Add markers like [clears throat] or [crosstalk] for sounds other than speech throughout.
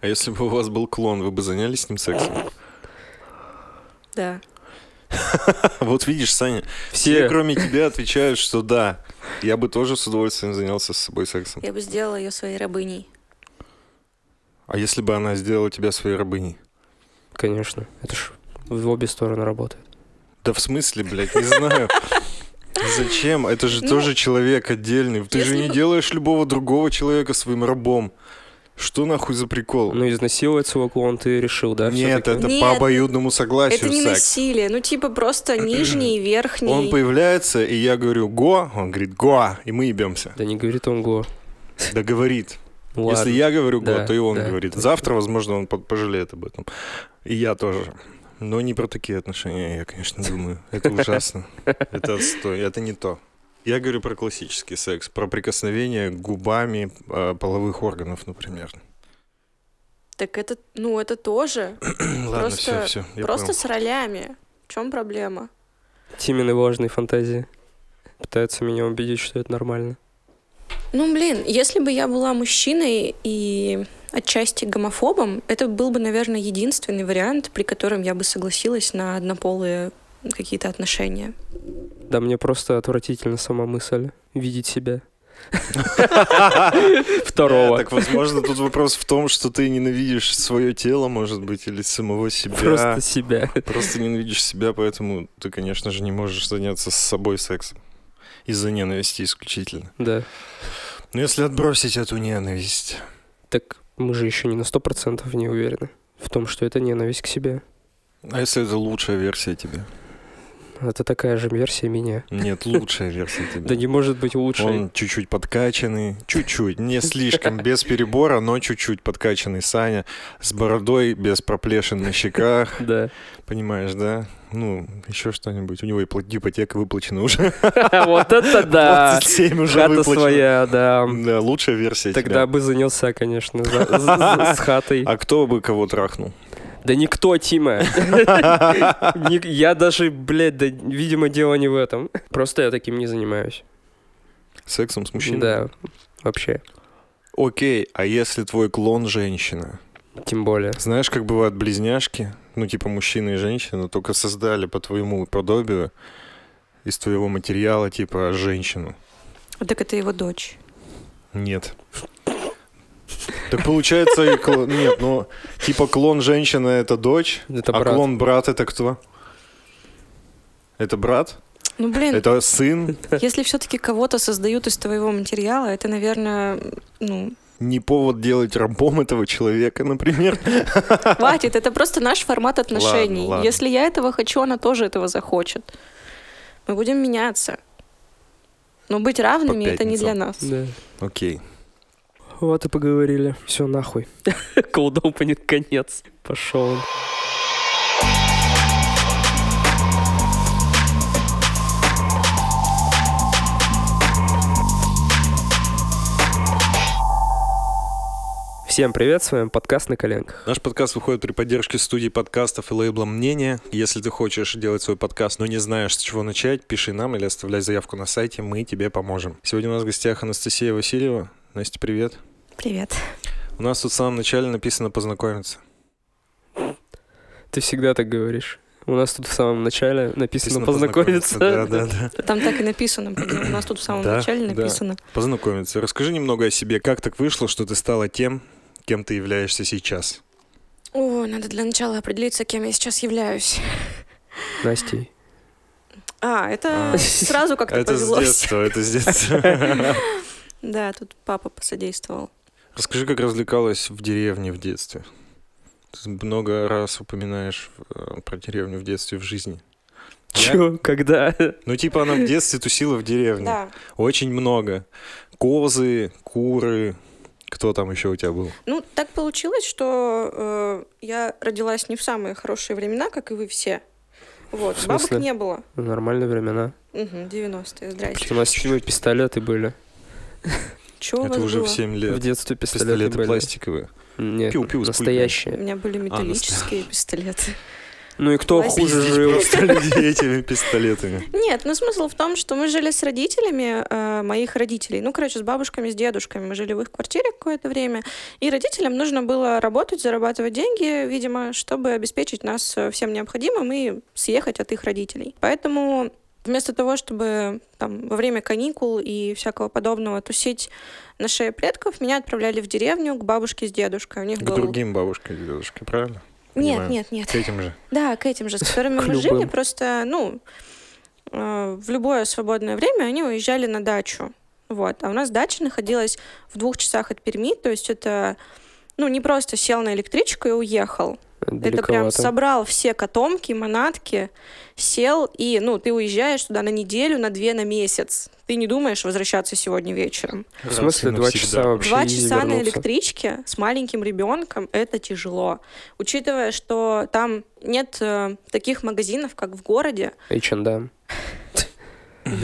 А если бы у вас был клон, вы бы занялись с ним сексом? Да. [laughs] Вот видишь, Саня, все, кроме тебя, отвечают, что да. Я бы тоже с удовольствием занялся с собой сексом. Я бы сделала ее своей рабыней. А если бы она сделала тебя своей рабыней? конечно. Это ж в обе стороны работает. Да в смысле, блядь, не знаю. Зачем? Это же Ну, тоже человек отдельный. Ты же не бы- делаешь любого другого человека своим рабом. Что нахуй за прикол? Ну, изнасиловать своего клона ты решил, да? Нет, это Нет, по обоюдному согласию Это не секс. насилие, ну типа просто [clears throat] нижний, верхний. Он появляется, и я говорю «го», он говорит «го», и мы ебемся. Да не говорит он го. Да говорит. Ну, ладно. Если я говорю «го», Да, то и он да, говорит. точно. Завтра, возможно, он по- пожалеет об этом. И я тоже. Но не про такие отношения, я, конечно, думаю. Это ужасно. [laughs] Это отстой. Это не то. Я говорю про классический секс, про прикосновение губами э, половых органов, например. Так это, ну это тоже. [clears throat] Ладно, Просто- все, все. Просто с ролями. В чем проблема? Тимины важные фантазии. Пытаются меня убедить, что это нормально. Ну, блин, если бы я была мужчиной и отчасти гомофобом, это был бы, наверное, единственный вариант, при котором я бы согласилась на однополые какие-то отношения. Да мне просто отвратительно сама мысль видеть себя. [laughs] Второго. так, возможно, тут вопрос в том, что ты ненавидишь свое тело, может быть, или самого себя. Просто себя. Просто ненавидишь себя, поэтому ты, конечно же, не можешь заняться с собой сексом. Из-за ненависти исключительно. Да. Но если отбросить эту ненависть... Так мы же еще не на сто процентов не уверены в том, что это ненависть к себе. А если это лучшая версия тебя? Это такая же версия меня. Нет, лучшая версия тебя. Да не может быть лучше. Он чуть-чуть подкачанный, чуть-чуть, не слишком, без перебора, но чуть-чуть подкачанный Саня, с бородой, без проплешин на щеках, Да. понимаешь, да? Ну, еще что-нибудь. У него ипотека выплачена уже. [laughs] Вот это [laughs] да! 27 уже Хата своя, да. Да, лучшая версия Тогда бы занялся, конечно, [laughs] с хатой. А кто бы кого трахнул? Да никто, Тима. [laughs] Я даже, блядь, да, видимо, дело не в этом. Просто я таким не занимаюсь. Сексом с мужчиной? Да, вообще. Окей, а если твой клон женщина? Тем более. Знаешь, как бывают близняшки? Ну, типа мужчина и женщина, только создали по твоему подобию из твоего материала, типа, женщину. Так это его дочь. Нет. Так получается, и клон... нет, ну, типа клон женщина это дочь, Это а брат. клон брат это кто? Это брат? Ну, блин, Это сын? если все-таки кого-то создают из твоего материала, это, наверное, ну, Не повод делать рабом этого человека, например. хватит. Это просто наш формат отношений. ладно. Если я этого хочу, она тоже этого захочет. Мы будем меняться. Но быть равными это не для нас. Да. Окей. Вот и поговорили. Все, нахуй. [laughs] Cold opening конец. Пошел он. Всем привет, с вами подкаст «На коленках». Наш подкаст выходит при поддержке студии подкастов и лейбла «Мнение». Если ты хочешь делать свой подкаст, но не знаешь, с чего начать, пиши нам или оставляй заявку на сайте, мы тебе поможем. Сегодня у нас в гостях Анастасия Васильева. Настя, привет. Привет. У нас тут в самом начале написано «познакомиться». Ты всегда так говоришь. У нас тут в самом начале написано Написано «познакомиться». Да, да, да. Там так и написано. У нас тут в самом Да, начале да. написано. Познакомиться. Расскажи немного о себе. Как так вышло, что ты стала тем, кем ты являешься сейчас? О, надо для начала определиться, кем я сейчас являюсь. Настей. А, это А. сразу как-то Это с повелось. детства, это с детства. [laughs] Да, тут папа посодействовал. Расскажи, как развлекалась в деревне в детстве. Ты много раз упоминаешь э, про деревню в детстве в жизни. Я- Чё? Когда? Ну, типа она в детстве тусила в деревне. Да. Очень много. Козы, куры. Кто там еще у тебя был? Ну, так получилось, что э, я родилась не в самые хорошие времена, как и вы все. Вот, В бабок не было. Нормальные времена. Угу, 90-е, здрасте. У нас Тимой пистолеты были. У Это уже было? в 7 В лет. детстве пистолеты, Пистолеты были. пластиковые. Нет, Пиу-пиу с У настоящие. меня были металлические пистолеты. Ну и кто Власть хуже жил? людей этими пистолетами. Нет, ну смысл в том, что мы жили с родителями э, моих родителей. Ну, короче, с бабушками, с дедушками. Мы жили в их квартире какое-то время. И родителям нужно было работать, зарабатывать деньги, видимо, чтобы обеспечить нас э, всем необходимым и съехать от их родителей. Поэтому вместо того, чтобы там во время каникул и всякого подобного тусить на шее предков, меня отправляли в деревню к бабушке с дедушкой. У них К был... другим бабушкам и дедушкам, правильно? Нет, Понимаю. нет, нет. К этим же. Да, к этим же, с [laughs] которыми мы жили, просто, ну, э, в любое свободное время они уезжали на дачу. Вот. А у нас дача находилась в двух часах от Перми, то есть это, ну, не просто сел на электричку и уехал. Это прям собрал все котомки, манатки, сел, и, ну, ты уезжаешь туда на неделю, на две, на месяц. Ты не думаешь возвращаться сегодня вечером. В смысле два часа вообще Два часа на электричке с маленьким ребенком это тяжело. Учитывая, что там нет э, таких магазинов, как в городе. H&M.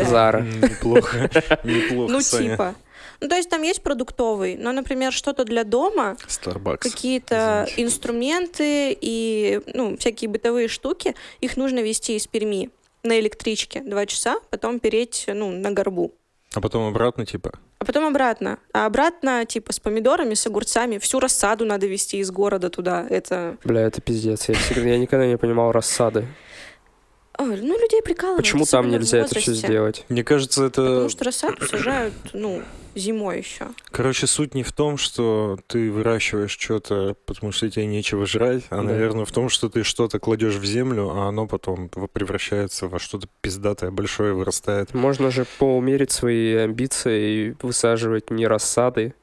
Зара. Неплохо. [laughs] Неплохо, Ну, типа. Ну, то есть там есть продуктовый, но, например, что-то для дома, Starbucks. какие-то извините. инструменты и, ну, всякие бытовые штуки, их нужно везти из Перми на электричке два часа, потом переть, ну, на горбу. А потом обратно, типа. А потом обратно. А обратно, типа, с помидорами, с огурцами. Всю рассаду надо везти из города туда. Это... Бля, это пиздец. Я, всегда, я никогда не понимал рассады. Ой, ну, людей прикалывает. Почему там нельзя это все сделать? Мне кажется, это... Потому что рассаду сажают, ну, зимой еще. Короче, суть не в том, что ты выращиваешь что-то, потому что тебе нечего жрать, а, Да. наверное, в том, что ты что-то кладешь в землю, а оно потом превращается во что-то пиздатое, большое, вырастает. Можно же поумерить свои амбиции и высаживать не рассады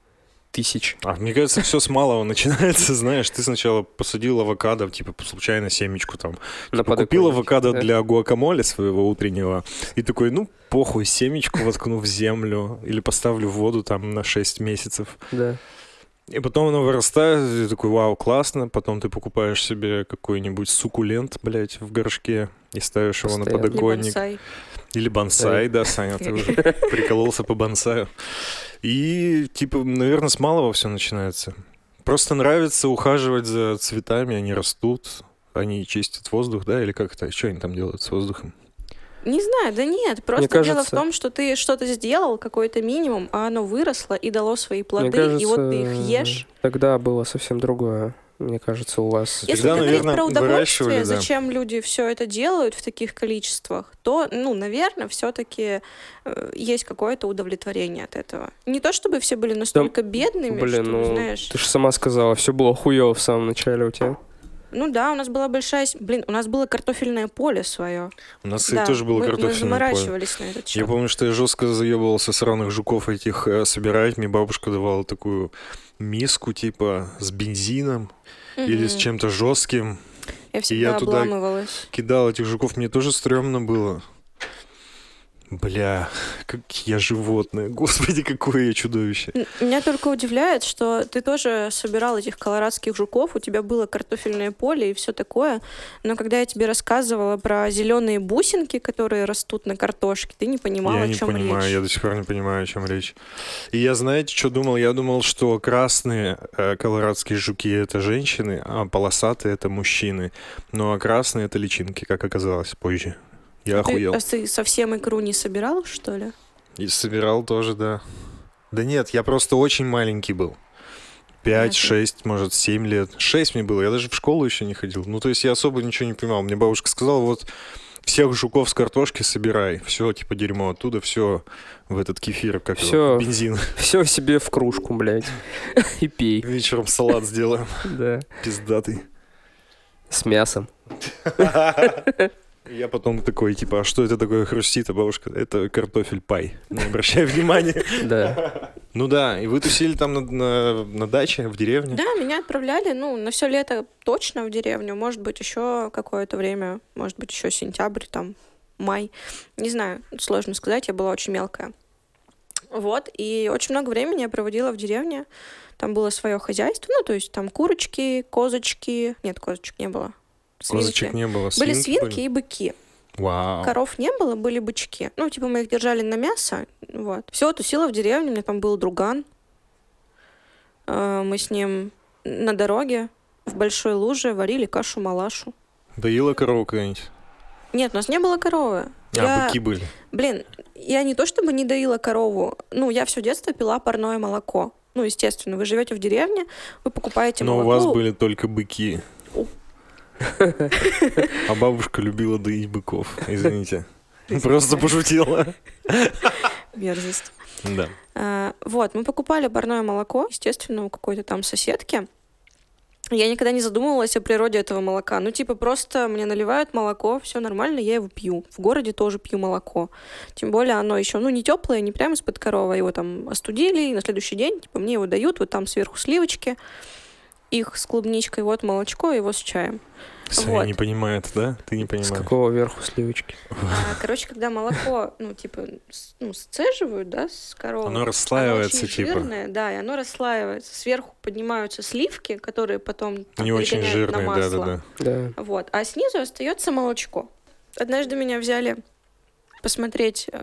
тысяч. А мне кажется, все с малого [laughs] начинается, знаешь, ты сначала посадил авокадо, типа, случайно семечку там, На Купил авокадо да? для гуакамоле своего утреннего и такой, ну, похуй, семечку воткну в землю или поставлю в воду там на 6 месяцев. Да. И потом оно вырастает, и ты такой, вау, классно. Потом ты покупаешь себе какой-нибудь суккулент, блядь, в горшке и ставишь его на Постоянно. Подоконник. Или бонсай, да, Саня, ты уже [laughs] прикололся по бонсаю. И, типа, наверное, с малого все начинается. Просто нравится ухаживать за цветами, они растут, они чистят воздух, да, или как это? Что они там делают с воздухом? Не знаю, да нет. Просто дело в кажется- том, что ты что-то сделал, какой-то минимум, а оно выросло и дало свои плоды, Мне кажется, и вот ты их ешь. Тогда было совсем другое. Мне кажется, у вас... Если Тогда, говорить наверное, про удовольствие, да. зачем люди все это делают в таких количествах, то, ну, наверное, все-таки есть какое-то удовлетворение от этого. Не то чтобы все были настолько бедными, Блин, что, ну, знаешь. ты же сама сказала, все было хуево в самом начале у тебя. Ну да, у нас была большая... Блин, у нас было картофельное поле свое. У нас, да, кстати, тоже было мы, мы картофельное поле. заморачивались на этот Я счет. помню, что я жестко заебывался сраных жуков этих э, собирать. Мне бабушка давала такую миску, типа, с бензином или с чем-то жестким. Я всегда туда обламывалась. Кидал этих жуков, мне тоже стрёмно было. Бля, как я животное. Господи, какое я чудовище. Меня только удивляет, что ты тоже собирал этих колорадских жуков, у тебя было картофельное поле и все такое, но когда я тебе рассказывала про зеленые бусинки, которые растут на картошке, ты не понимала, я о не чем понимаю, речь. я до сих пор не понимаю, о чем речь. И я, знаете, что думал? Я думал, что красные э, колорадские жуки — это женщины, а полосатые — это мужчины. Ну, а красные — это личинки, как оказалось позже. Я Ты, охуел. а ты совсем икру не собирал, что ли? И собирал тоже, да. Да нет, я просто очень маленький был. Пять, Понятно. шесть, может, семь лет. Шесть мне было, я даже в школу еще не ходил. Ну, то есть я особо ничего не понимал. Мне бабушка сказала, вот всех жуков с картошки собирай. Все, типа, дерьмо оттуда, все в этот кефир, как его, Всё. в бензин. [laughs] Все себе в кружку, блядь. [laughs] И пей. Вечером салат сделаем. [laughs] Да. Пиздатый. С мясом. Я потом такой, типа, а что это такое хрустит? А бабушка, это картофель пай. Не обращай [laughs] внимания. Да. Ну да, и вы тусили там на, на, на даче, в деревне? Да, меня отправляли, ну, на все лето точно в деревню, может быть, еще какое-то время, может быть, еще сентябрь, там, май. Не знаю, сложно сказать, я была очень мелкая. Вот, и очень много времени я проводила в деревне. Там было свое хозяйство, ну, то есть там курочки, козочки. Нет, козочек не было. Свинки. Козочек не было. Были свинки свинки и быки. Вау. Коров не было, были бычки. Ну, типа, мы их держали на мясо. Вот. Все, тусила в деревне, у меня там был друган. Э, Мы с ним на дороге в большой луже варили кашу-малашу. Доила корову какая-нибудь? Нет, у нас не было коровы. А, Я- быки были. Блин, я не то чтобы не доила корову, ну, я все детство пила парное молоко. Ну, естественно, вы живете в деревне, вы покупаете Но у молоко. вас были только быки. [laughs] А бабушка любила доить быков. Извините. Просто пошутила. Мерзость. Да. А, вот, мы покупали парное молоко, естественно, у какой-то там соседки. Я никогда не задумывалась о природе этого молока. Ну, типа, просто мне наливают молоко, все нормально, я его пью. В городе тоже пью молоко. Тем более оно еще, ну, не теплое, не прямо из-под коровы. Его там остудили, и на следующий день, типа, мне его дают, вот там сверху сливочки, их с клубничкой, вот молочко, его с чаем. Саня Вот. не понимает, да? Ты не С понимаешь. какого верху сливочки? [laughs] А, короче, когда молоко, ну, типа, с- ну, сцеживают, да, с коровы. Оно расслаивается, Оно очень типа. жирное, да, и оно расслаивается. Сверху поднимаются сливки, которые потом там, Не очень перегоняют на жирные, масло. да-да-да. Да. Вот. А снизу остается молочко. Однажды меня взяли посмотреть, э,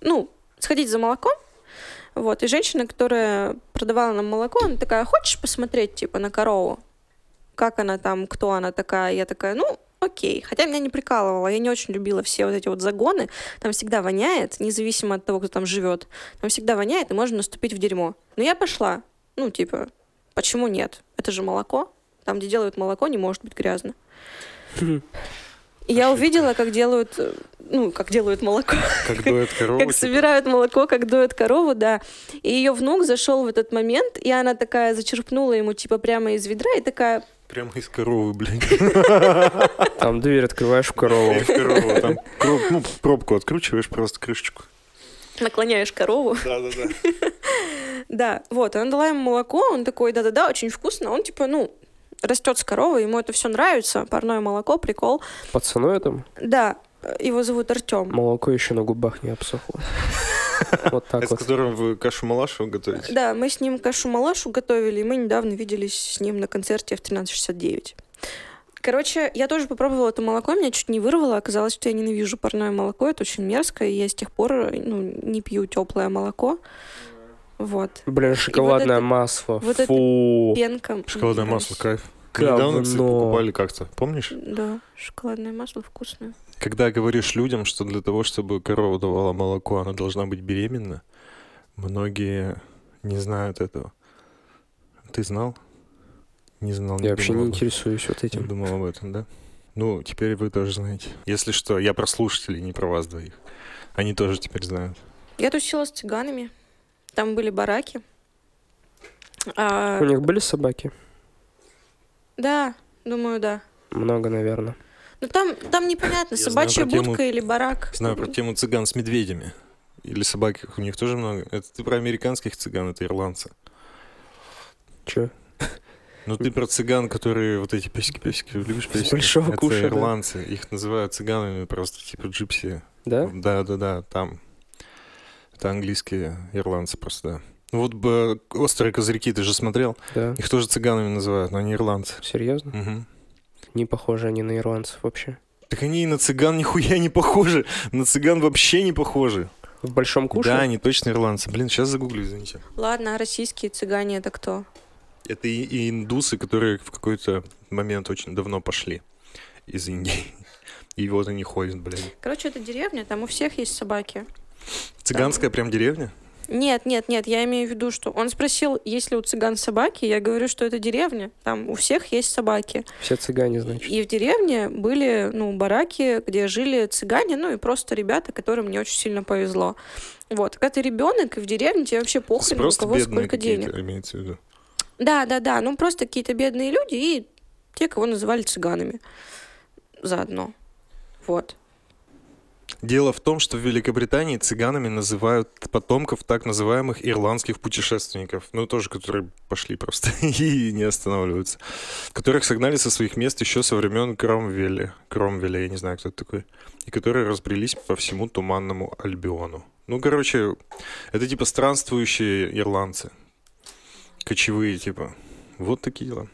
ну, сходить за молоком. Вот. И женщина, которая продавала нам молоко, она такая, хочешь посмотреть, типа, на корову? Как она там, кто она такая? Я такая, ну, окей. Хотя меня не прикалывало, я не очень любила все вот эти вот загоны. Там всегда воняет, независимо от того, кто там живет. Там всегда воняет, и можно наступить в дерьмо. Но я пошла. Ну, типа, почему нет? Это же молоко. Там, где делают молоко, не может быть грязно. [laughs] Я увидела, как делают, э, ну, как делают молоко, Как дует [laughs] корову. как типа. собирают молоко, как доят корову, да. И ее внук зашел в этот момент, и она такая зачерпнула ему, типа, прямо из ведра, и такая, Прямо из коровы, блядь. [laughs] Там дверь открываешь в корову. Из коровы. Там ну, пробку откручиваешь, просто крышечку. наклоняешь корову. Да-да-да. [laughs] Да, вот, она дала ему молоко, он такой, да-да-да, очень вкусно. Он, типа, ну, растет с коровой, ему это все нравится, парное молоко, прикол. Пацану этому Да, его зовут Артем. молоко еще на губах не обсохло. [laughs] Вот так Это с вот. которым вы кашу-малашу готовите? Да, мы с ним кашу-малашу готовили, и мы недавно виделись с ним на концерте в 1369. Короче, я тоже попробовала это молоко, меня чуть не вырвало. Оказалось, что я ненавижу парное молоко, это очень мерзко, и я с тех пор ну, не пью теплое молоко. Вот. Блин, шоколадное это- масло. вот это Фу. Пенка. мне Шоколадное не масло, кайф. Мы Недавно, кстати, Говно. покупали как-то, помнишь? Да, шоколадное масло вкусное. Когда говоришь людям, что для того, чтобы корова давала молоко, она должна быть беременна, многие не знают этого. Ты знал? Не знал. Я вообще думал не об этом. интересуюсь вот Не этим. думал об этом, да? Ну, теперь вы тоже знаете. Если что, я про слушателей, не про вас двоих. Они тоже теперь знают. Я тусила с цыганами. Там были бараки. А, У них были собаки? Да, думаю, да. Много, наверное. Ну там, там непонятно, Я знаю собачья тему- будка или барак. Знаю про тему цыган с медведями. Или собаки, у них тоже много. Это ты про американских цыган, это ирландцы. Че? Ну ты про цыган, которые вот эти песики-песики, любишь песики? большого это куша, да. ирландцы. Их называют цыганами просто, типа джипси. Да? Да-да-да, там. Это английские ирландцы просто, да. Ну вот бы «Острые козырьки» ты же смотрел? Да. Их тоже цыганами называют, но они ирландцы. Серьезно? Мгм. Не похожи они на ирландцев вообще. Так они и на цыган нихуя не похожи. На цыган вообще не похожи. В большом куше? Да, они точно ирландцы. Блин, сейчас загуглю, извините. Ладно, а российские цыгане это кто? Это и, и индусы, которые в какой-то момент очень давно пошли из Индии. [laughs] И вот они ходят, блядь. Короче, это деревня, там у всех есть собаки. Цыганская прям деревня? Нет, нет, нет, я имею в виду, что он спросил, есть ли у цыган собаки, я говорю, что это деревня, там у всех есть собаки. Все цыгане, значит. И в деревне были, ну, бараки, где жили цыгане, ну, и просто ребята, которым не очень сильно повезло. Вот, когда ты ребенок, и в деревне тебе вообще похрен, у Просто кого бедные сколько денег. имеется в виду. Да, да, да. Ну, просто какие-то бедные люди и те, кого называли цыганами. Заодно. Вот. Дело в том, что в Великобритании цыганами называют потомков так называемых ирландских путешественников, ну тоже, которые пошли просто [laughs] и не останавливаются, которых согнали со своих мест еще со времен Кромвеля, Кромвеля, я не знаю, кто это такой, и которые разбрелись по всему Туманному Альбиону. Ну, короче, это типа странствующие ирландцы, кочевые типа. Вот такие дела.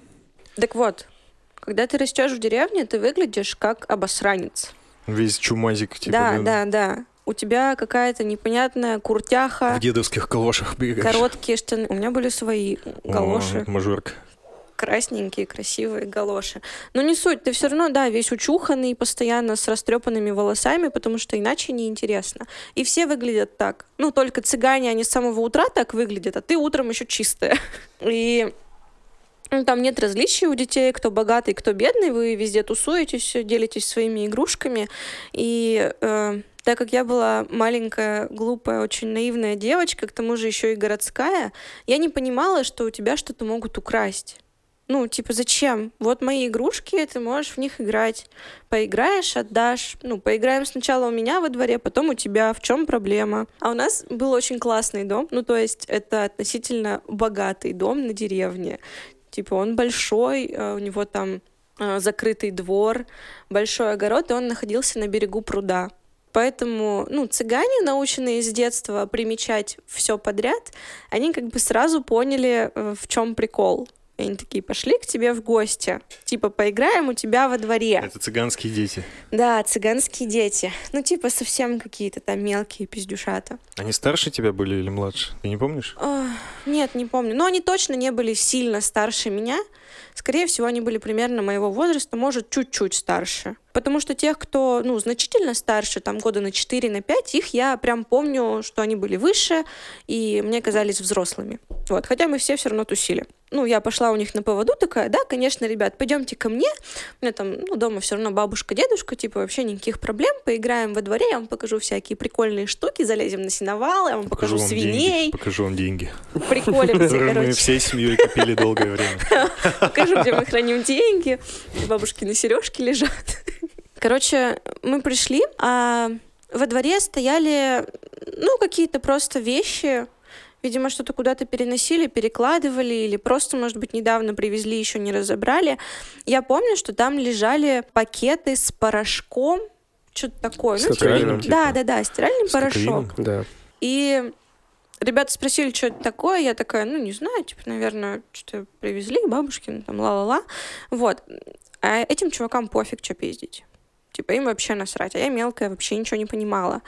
Так вот, когда ты растешь в деревне, ты выглядишь как обосранец. Весь чумазик, типа, да, да, да. У тебя какая-то непонятная куртяха, в дедовских калошах бегаешь. короткие штаны. У меня были свои О, галоши. мажорка. красненькие, красивые галоши. Но не суть, ты все равно, да, весь учуханный, постоянно с растрепанными волосами, потому что иначе неинтересно. И все выглядят так. Ну, только цыгане, они с самого утра так выглядят, а ты утром еще чистая. [laughs] И ну, там нет различий у детей, кто богатый, кто бедный, вы везде тусуетесь, делитесь своими игрушками. И э, так как я была маленькая, глупая, очень наивная девочка, к тому же еще и городская, я не понимала, что у тебя что-то могут украсть. Ну, типа, зачем? Вот мои игрушки, ты можешь в них играть. Поиграешь, отдашь. Ну, поиграем сначала у меня во дворе, потом у тебя. В чем проблема? А у нас был очень классный дом. Ну, то есть это относительно богатый дом на деревне. Типа, он большой, э, у него там э, закрытый двор, большой огород, и он находился на берегу пруда. Поэтому, ну, цыгане, наученные с детства примечать все подряд, они как бы сразу поняли, э, в чем прикол. И они такие, пошли к тебе в гости. Типа, поиграем у тебя во дворе. Это цыганские дети. Да, цыганские дети. Ну, типа, совсем какие-то там мелкие пиздюшата. Они старше тебя были или младше? Ты не помнишь? Ох, нет, не помню. Но они точно не были сильно старше меня. Скорее всего, они были примерно моего возраста, может, чуть-чуть старше. Потому что тех, кто, ну, значительно старше, там, года на 4, на 5, их я прям помню, что они были выше, и мне казались взрослыми. Вот, хотя мы все все равно тусили. Ну, я пошла у них на поводу, такая, да, конечно, ребят, пойдемте ко мне. У меня там, ну, дома все равно бабушка, дедушка, типа, вообще никаких проблем. Поиграем во дворе, я вам покажу всякие прикольные штуки, залезем на сеновал, я вам покажу, покажу вам свиней. Деньги, покажу вам деньги. Приколимся, Которые [laughs] мы всей семьей копили долгое время. [laughs] Покажу, где мы храним деньги. Бабушкины сережки лежат. Короче, мы пришли, а во дворе стояли, ну, какие-то просто вещи. Видимо, что-то куда-то переносили, перекладывали, или просто, может быть, недавно привезли, еще не разобрали. Я помню, что там лежали пакеты с порошком, что-то такое. С ну, типа- типа? Да, да, да, стиральный С порошок. Да. И ребята спросили, что это такое. Я такая, ну, не знаю, типа, наверное, что-то привезли бабушки, ну, там, ла-ла-ла. Вот. А этим чувакам пофиг, что пиздить. Типа, им вообще насрать. А я мелкая, вообще ничего не понимала.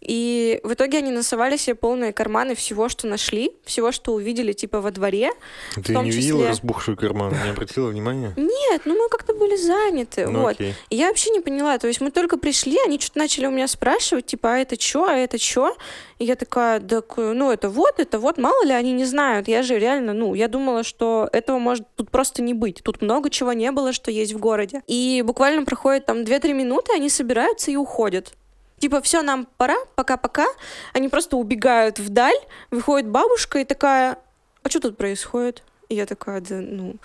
И в итоге они насовали себе полные карманы всего, что нашли, всего, что увидели, типа, во дворе. Ты не видела числе- разбухший карман? Не обратила внимания? Нет, ну мы как-то были заняты. Ну вот. окей. И я вообще не поняла. То есть мы только пришли, они что-то начали у меня спрашивать, типа, а это что, а это что? И я такая, да, ну это вот, это вот, мало ли они не знают. Я же реально, ну, я думала, что этого может тут просто не быть. Тут много чего не было, что есть в городе. И буквально проходит там 2-3 минуты, они собираются и уходят. Типа, все, нам пора, пока-пока. Они просто убегают вдаль, выходит бабушка и такая, а что тут происходит? И я такая, да, ну,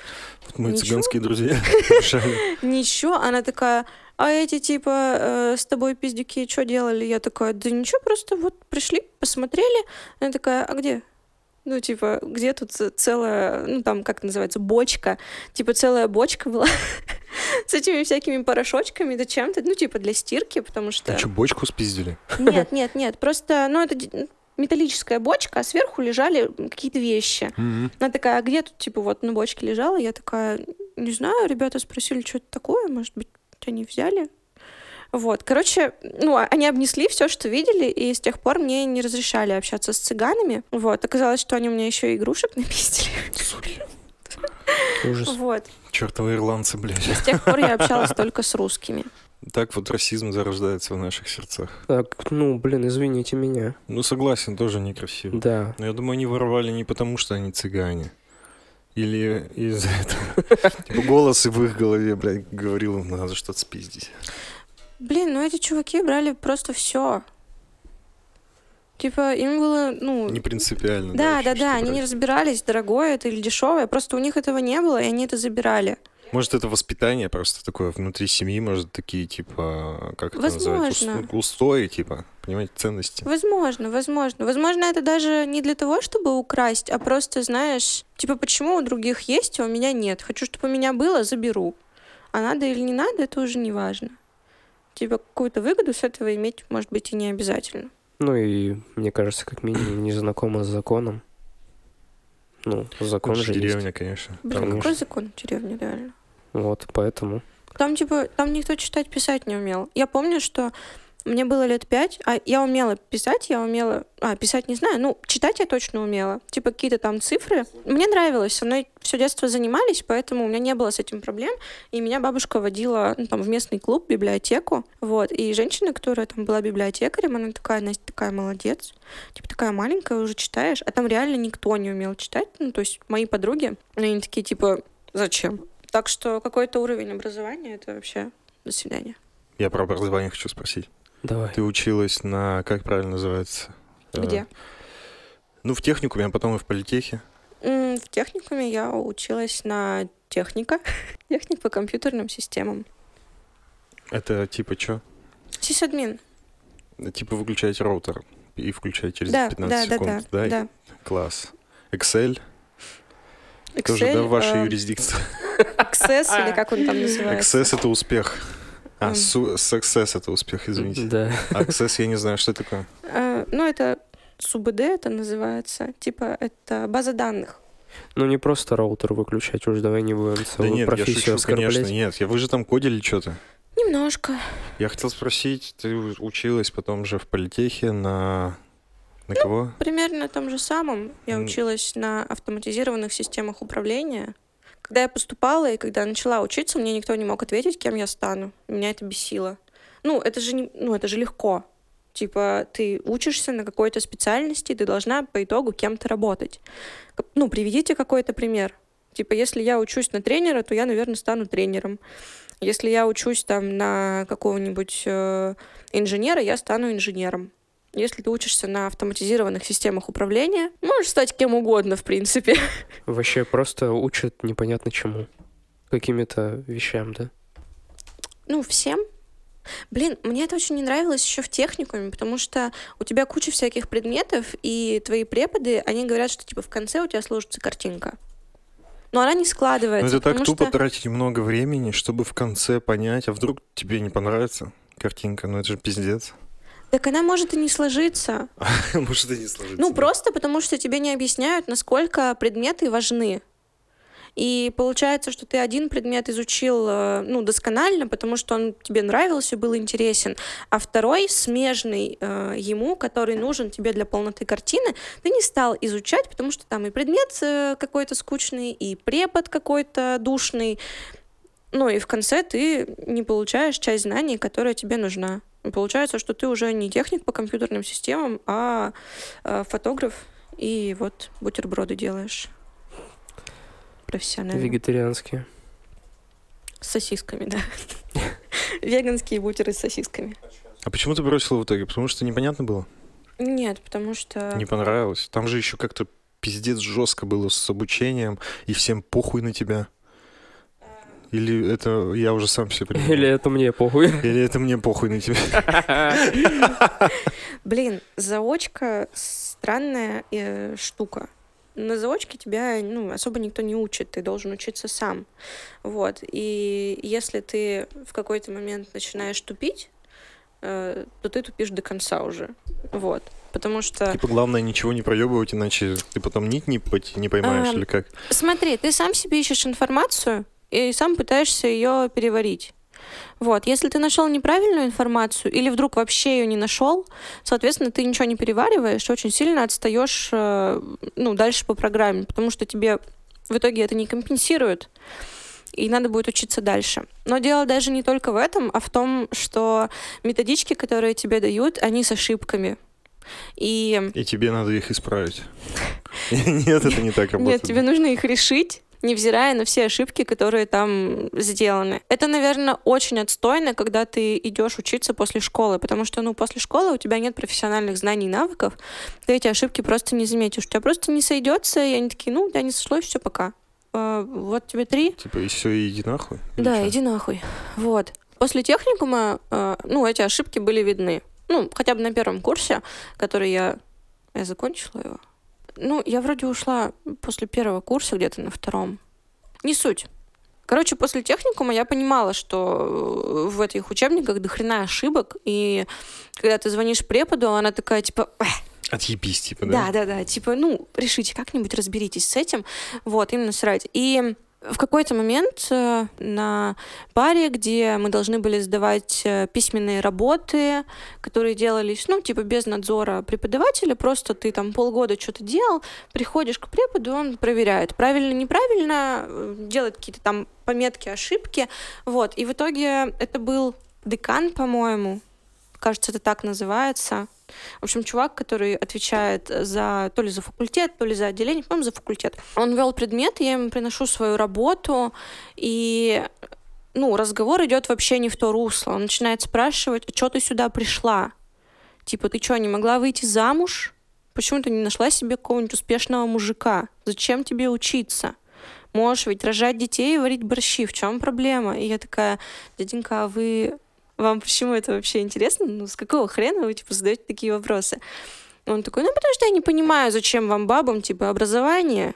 Вот мои Ничего. цыганские друзья. [laughs] Ничего, она такая, а эти типа э, с тобой пиздюки что делали? Я такая, да ничего, просто вот пришли, посмотрели. Она такая, а где? Ну, типа, где тут целая, ну, там, как называется, бочка? Типа, целая бочка была [laughs] с этими всякими порошочками, да чем-то, ну, типа, для стирки, потому что... А что, бочку спиздили? [laughs] Нет, нет, нет, просто, ну, это металлическая бочка, а сверху лежали какие-то вещи. Она такая, а где тут, типа, вот на бочке лежала? Я такая, не знаю, ребята спросили, что это такое, может быть, они взяли? Вот, короче, ну, а- они обнесли все, что видели, и с тех пор мне не разрешали общаться с цыганами. Вот, оказалось, что они у меня еще и игрушек [laughs] напиздили. Суки. [laughs] Ужас. Вот, Чертовы ирландцы, блядь. с тех пор я [laughs] общалась только с русскими. Так вот расизм зарождается в наших сердцах. Так, ну, блин, извините меня. Ну, согласен, тоже некрасиво. Да. Но я думаю, они воровали не потому, что они цыгане. Или из-за этого. Типа голос в их голове, блядь, говорил надо что-то спиздить. Блин, ну эти чуваки брали просто все. Типа, им было, ну... Не принципиально. Да, да, что да, они не разбирались, дорогое это или дешевое, просто у них этого не было, и они это забирали. Может, это воспитание просто такое внутри семьи, может, такие, типа, как это Возможно. Ус- устои, типа, понимаете, ценности. Возможно, возможно. Возможно, это даже не для того, чтобы украсть, а просто, знаешь, типа, почему у других есть, а у меня нет. Хочу, чтобы у меня было, заберу. А надо или не надо, это уже не важно. Типа, какую-то выгоду с этого иметь, может быть, и не обязательно. Ну и, мне кажется, как минимум не знакома с законом. Ну, закон же есть. деревня, конечно. Блин, Конечно. какой закон в деревне, реально? Вот, поэтому. Там, типа, там никто читать, писать не умел. Я помню, что Мне было лет пять, а я умела писать, я умела... А, писать не знаю, ну, читать я точно умела. Типа какие-то там цифры. Мне нравилось, со мной все детство занимались, поэтому у меня не было с этим проблем. И меня бабушка водила ну, там, в местный клуб, библиотеку. Вот. И женщина, которая там была библиотекарем, она такая, Настя, такая молодец. Типа такая маленькая, уже читаешь. А там реально никто не умел читать. Ну, то есть мои подруги, они такие, типа, зачем? Так что какой-то уровень образования — это вообще до свидания. Я про образование хочу спросить. Давай. Ты училась на, как правильно называется? Э, Где? Ну, в техникуме, а потом и в политехе. В техникуме я училась на техника, [laughs] техник по компьютерным системам. Это типа что? Сисадмин. Типа выключать роутер и включать через Да, 15 да, да, секунд, да, да. Класс. Excel, тоже, Excel, да, в вашей э, юрисдикции. Access, или как он там [laughs] называется. Access — это успех. А, су- success — это успех, извините. Да. Access я не знаю, что такое. Э, Ну, это СУБД это называется. Типа, это база данных. Ну не просто роутер выключать, уж давай не будем Да целую нет, я профессию шучу, оскорблять. конечно, нет. Я, вы же там кодили что-то. Немножко. Я хотел спросить, ты училась потом же в политехе на... На кого? Примерно на том же самом. Я училась на автоматизированных системах управления. Когда я поступала и когда начала учиться, мне никто не мог ответить, кем я стану. Меня это бесило. Ну, это же, не, ну, это же легко. Типа, ты учишься на какой-то специальности, ты должна по итогу кем-то работать. Ну, приведите какой-то пример. Типа, если я учусь на тренера, то я, наверное, стану тренером. Если я учусь там на какого-нибудь э, инженера, я стану инженером. Если ты учишься на автоматизированных системах управления, можешь стать кем угодно, в принципе. [laughs] Вообще просто учат непонятно чему. Какими-то вещам, да? Ну, всем. Блин, мне это очень не нравилось еще в техникуме, потому что у тебя куча всяких предметов, и твои преподы, они говорят, что типа в конце у тебя сложится картинка. Но она не Ну, складывается. это так тупо что- тратить много времени, чтобы в конце понять, а вдруг тебе не понравится картинка. Ну, это же пиздец. Так она может и не сложиться. [laughs] Может, и не сложится. Ну, да. просто потому что тебе не объясняют, насколько предметы важны. И получается, что ты один предмет изучил э, ну, досконально, потому что он тебе нравился, был интересен, а второй, смежный э, ему, который нужен тебе для полноты картины, ты не стал изучать, потому что там и предмет э, какой-то скучный, и препод какой-то душный. Ну и в конце ты не получаешь часть знаний, которая тебе нужна. Получается, что ты уже не техник по компьютерным системам, а э, фотограф, и вот бутерброды делаешь. Профессионально. Вегетарианские. С сосисками, да. [laughs] Веганские бутеры с сосисками. А почему ты бросила в итоге? Потому что непонятно было? Нет, потому что... Не понравилось? Там же еще как-то пиздец жестко было с обучением, и всем похуй на тебя. Или это я уже сам себе понимаю? Или это мне похуй. Или это мне похуй на тебя? [laughs] Блин, заочка странная э, штука. На заочке тебя ну, особо никто не учит, ты должен учиться сам. Вот. И если ты в какой-то момент начинаешь тупить, э, то ты тупишь до конца уже. Вот. Потому что... Типа главное ничего не проебывать, иначе ты потом нить не, не поймаешь Ам, или как? Смотри, ты сам себе ищешь информацию и сам пытаешься ее переварить. Вот, если ты нашел неправильную информацию или вдруг вообще ее не нашел, соответственно, ты ничего не перевариваешь, очень сильно отстаешь, э, ну, дальше по программе, потому что тебе в итоге это не компенсирует, и надо будет учиться дальше. Но дело даже не только в этом, а в том, что методички, которые тебе дают, они с ошибками. И И тебе надо их исправить. [laughs] Нет, это не так работает. Нет, тебе нужно их решить, невзирая на все ошибки, которые там сделаны. Это, наверное, очень отстойно, когда ты идешь учиться после школы, потому что, ну, после школы у тебя нет профессиональных знаний и навыков, ты эти ошибки просто не заметишь. У тебя просто не сойдется, и они такие, ну, да, не сошлось, все, пока. А, вот тебе три, Типа, и все, и иди нахуй? Да, иди нахуй. Вот. После техникума, э, ну, эти ошибки были видны. Ну, хотя бы на первом курсе, который я... Я закончила его. Ну, я вроде ушла после первого курса, где-то на втором. Не суть. Короче, после техникума я понимала, что э, в этих учебниках дохрена ошибок, и когда ты звонишь преподу, она такая, типа, «Эх, Отъебись, типа, да? да, да, да. Типа, ну, решите как-нибудь, разберитесь с этим. Вот, им насрать. И В какой-то момент э, на паре, где мы должны были сдавать э, письменные работы, которые делались, ну, типа без надзора преподавателя, просто ты там полгода что-то делал, приходишь к преподу, он проверяет, правильно, неправильно, э, делает какие-то там пометки, ошибки, вот. И в итоге это был декан, по-моему, кажется, это так называется, в общем, чувак, который отвечает за то ли за факультет, то ли за отделение, по-моему, за факультет. Он вел предмет, я ему приношу свою работу, и ну, разговор идет вообще не в то русло. Он начинает спрашивать, а что ты сюда пришла? Типа, ты что, не могла выйти замуж? Почему ты не нашла себе какого-нибудь успешного мужика? Зачем тебе учиться? Можешь ведь рожать детей и варить борщи. В чем проблема? И я такая, дяденька, а вы вам почему это вообще интересно? Ну, с какого хрена вы, типа, задаете такие вопросы? Он такой, ну, потому что я не понимаю, зачем вам бабам, типа, образование.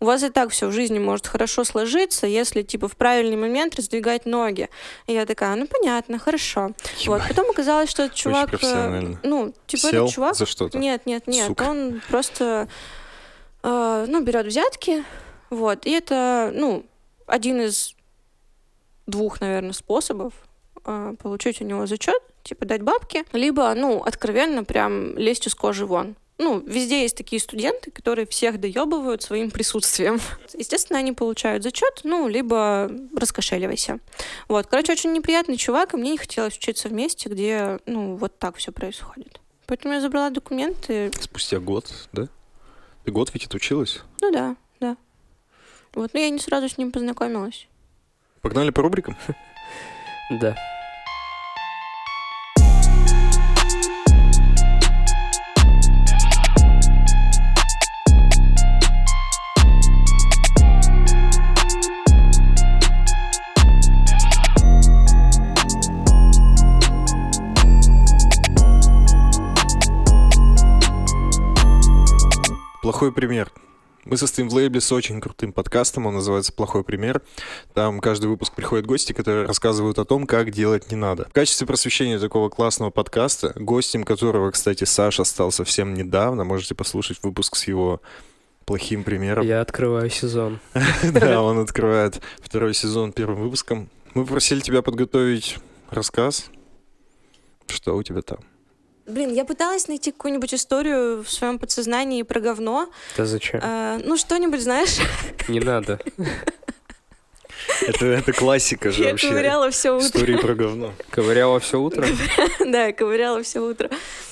У вас и так все в жизни может хорошо сложиться, если, типа, в правильный момент раздвигать ноги. И я такая, ну, понятно, хорошо. Вот. Потом оказалось, что этот чувак... э, Ну, типа, Сел этот чувак... за что-то? Нет, нет, нет. Сука. Он просто, э, ну, берет взятки, вот. И это, ну, один из двух, наверное, способов э, получить у него зачет, типа дать бабки, либо, ну, откровенно прям лезть из кожи вон. Ну, везде есть такие студенты, которые всех доебывают своим присутствием. [laughs] Естественно, они получают зачет, ну, либо раскошеливайся. Вот, короче, очень неприятный чувак, и мне не хотелось учиться в месте, где, ну, вот так все происходит. Поэтому я забрала документы. Спустя год, да? Ты год ведь отучилась? Ну да, да. Вот, но я не сразу с ним познакомилась. Погнали по рубрикам? [laughs] Да. Плохой пример. Мы состоим в лейбле с очень крутым подкастом, он называется «Плохой пример». Там каждый выпуск приходят гости, которые рассказывают о том, как делать не надо. В качестве просвещения такого классного подкаста, гостем которого, кстати, Саша стал совсем недавно, можете послушать выпуск с его плохим примером. Я открываю сезон. [laughs] Да, он открывает второй сезон первым выпуском. Мы попросили тебя подготовить рассказ. Что у тебя там? Блин, я пыталась найти какую-нибудь историю в своем подсознании про говно. Да зачем? Э, ну, что-нибудь, знаешь, Не надо. [laughs] Это, это классика же я вообще. ковыряла все утро. Истории про говно. Ковыряла все утро? [laughs] Да, ковыряла все утро.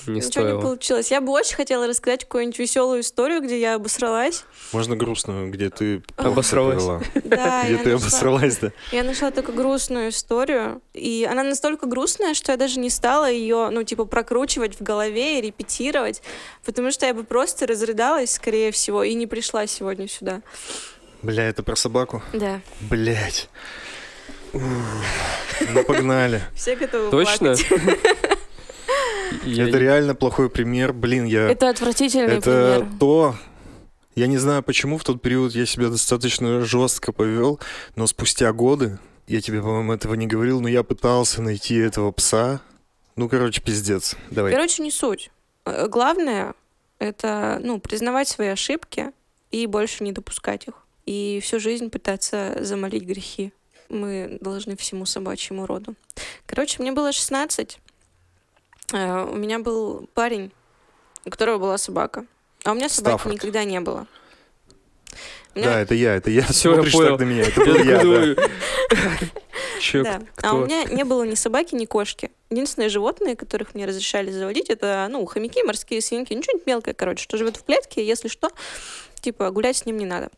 Не Ничего не стоило. получилось. Я бы очень хотела рассказать какую-нибудь веселую историю, где я обосралась. Можно грустную, где ты Обосралась. [laughs] Да, Где я ты нашла- обосралась, да? Я нашла только грустную историю, и она настолько грустная, что я даже не стала ее, ну, типа, прокручивать в голове и репетировать, потому что я бы просто разрыдалась, скорее всего, и не пришла сегодня сюда. Бля, это про собаку? Да. Блять. Ну погнали. [laughs] Все готовы Точно? [laughs] Это реально плохой пример. Блин, я... Это отвратительный Это пример. то... Я не знаю, почему в тот период я себя достаточно жестко повел, но спустя годы, я тебе, по-моему, этого не говорил, но я пытался найти этого пса. Ну, короче, пиздец. Давай. Короче, не суть. Э, Главное — это, ну, признавать свои ошибки и больше не допускать их. И всю жизнь пытаться замолить грехи. Мы должны всему собачьему роду. Короче, мне было 16. Э, У меня был парень, у которого была собака. А у меня собаки Стаффорд. никогда не было. Меня- Да, это я, это я. [laughs] Всё, я понял. так на меня. Это был я, да. [laughs] Да. кто? А у меня не было ни собаки, ни кошки. Единственные животные, которых мне разрешали заводить, это, ну, хомяки, морские свинки, ну, что-нибудь мелкое, короче, что живет в клетке, если что, типа, гулять с ним не надо.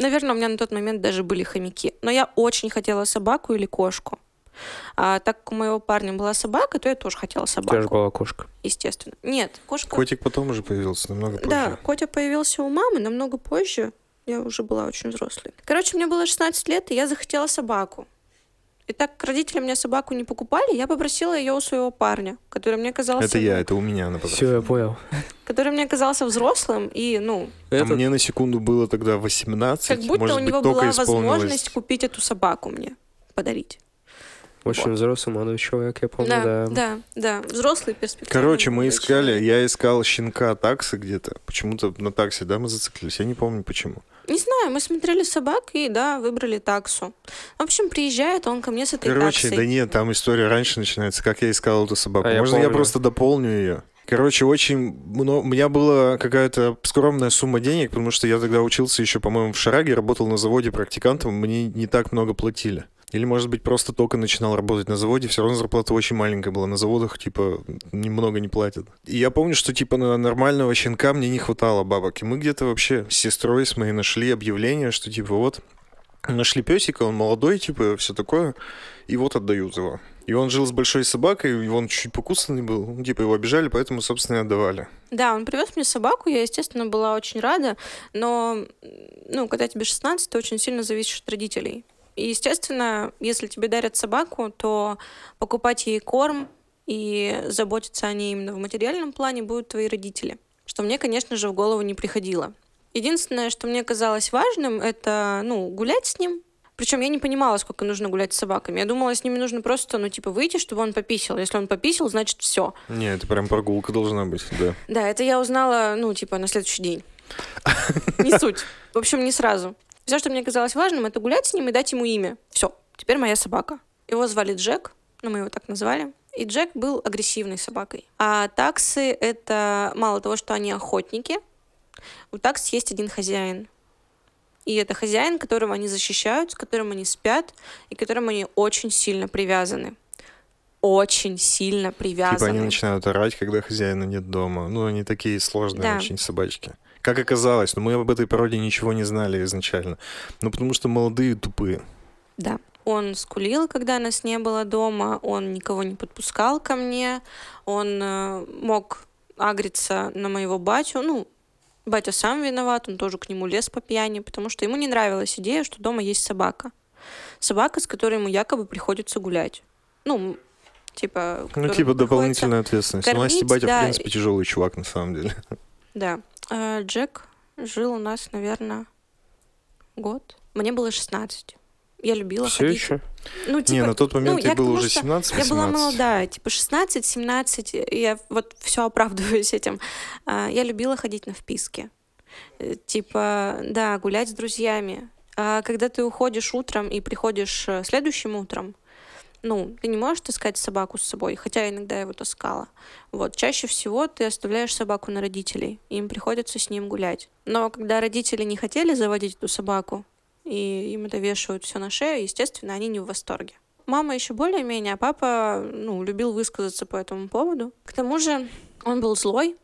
Наверное, у меня на тот момент даже были хомяки. Но я очень хотела собаку или кошку. А так как у моего парня была собака, то я тоже хотела У тебя же собаку, была кошка. естественно. Нет, кошка... Котик потом уже появился, намного позже. Да, Котя появился у мамы намного позже. Я уже была очень взрослой. Короче, мне было 16 лет, и я захотела собаку. И так как родители мне собаку не покупали, я попросила ее у своего парня, который мне казался, Это я, это у меня она Все, я понял. который мне казался взрослым и, ну, А Это мне на секунду было тогда 18, как будто может у быть, него только была возможность купить эту собаку мне, подарить. Очень Вот. взрослый молодой человек, я помню, Да, да. да, да, взрослый перспективный. Короче, мы искали, человек. я искал щенка таксы где-то. Почему-то на такси, да, мы зациклились. Я не помню почему. Не знаю, мы смотрели собак и, да, выбрали таксу. В общем, приезжает он ко мне с этой Короче, таксой. да нет, там история раньше начинается, как я искал эту собаку. А я Можно я помню. просто дополню ее? Короче, очень много... У меня была какая-то скромная сумма денег, потому что я тогда учился еще, по-моему, в Шараге, работал на заводе практикантом, мне не так много платили. Или, может быть, просто только начинал работать на заводе, все равно зарплата очень маленькая была. На заводах, типа, немного не платят. И я помню, что, типа, на нормального щенка мне не хватало бабок. И мы где-то вообще с сестрой с моей нашли объявление, что, типа, вот, нашли песика, он молодой, типа, все такое, и вот отдают его. И он жил с большой собакой, и он чуть покусанный был, ну, типа, его обижали, поэтому, собственно, и отдавали. Да, он привез мне собаку, я, естественно, была очень рада, но, ну, когда тебе 16, ты очень сильно зависишь от родителей. И, естественно, если тебе дарят собаку, то покупать ей корм и заботиться о ней именно в материальном плане будут твои родители. Что мне, конечно же, в голову не приходило. Единственное, что мне казалось важным, это, ну, гулять с ним. Причем я не понимала, сколько нужно гулять с собаками. Я думала, с ними нужно просто, ну, типа, выйти, чтобы он пописал. Если он пописал, значит, все. Не, это прям прогулка должна быть, да. Да, это я узнала, ну, типа, на следующий день. Не суть. В общем, не сразу. Все, что мне казалось важным, это гулять с ним и дать ему имя. Все, теперь моя собака. Его звали Джек, ну, мы его так назвали. И Джек был агрессивной собакой. А таксы — это мало того, что они охотники, у такс есть один хозяин. И это хозяин, которого они защищают, с которым они спят, и к которому они очень сильно привязаны. Очень сильно привязаны. Типа они начинают орать, когда хозяина нет дома. Ну, они такие сложные Да. очень собачки. Как оказалось, но мы об этой породе ничего не знали изначально. Ну, потому что молодые тупые. Да. Он скулил, когда нас не было дома, он никого не подпускал ко мне, он э, мог агриться на моего батю. Ну, батя сам виноват, он тоже к нему лез по пьяни, потому что ему не нравилась идея, что дома есть собака. Собака, с которой ему якобы приходится гулять. Ну, типа... Ну, типа дополнительная ответственность. Ну, Насти кормить, батя, да. в принципе, тяжелый чувак, на самом деле. Да. А, Джек жил у нас, наверное, год. Мне было 16. Я любила Все ходить. еще? Ну, типа, не, на тот момент ну, я к был тому, уже что 17 Я была 18. молодая, типа 16-17, и я вот все оправдываюсь этим. А, Я любила ходить на вписки. Э, Типа, да, гулять с друзьями. А когда ты уходишь утром и приходишь э, следующим утром, ну, ты не можешь таскать собаку с собой, хотя иногда я его таскала. Вот, чаще всего ты оставляешь собаку на родителей, им приходится с ним гулять. Но когда родители не хотели заводить эту собаку, и им это вешают все на шею, естественно, они не в восторге. Мама еще более-менее, а папа, ну, любил высказаться по этому поводу. К тому же он был злой,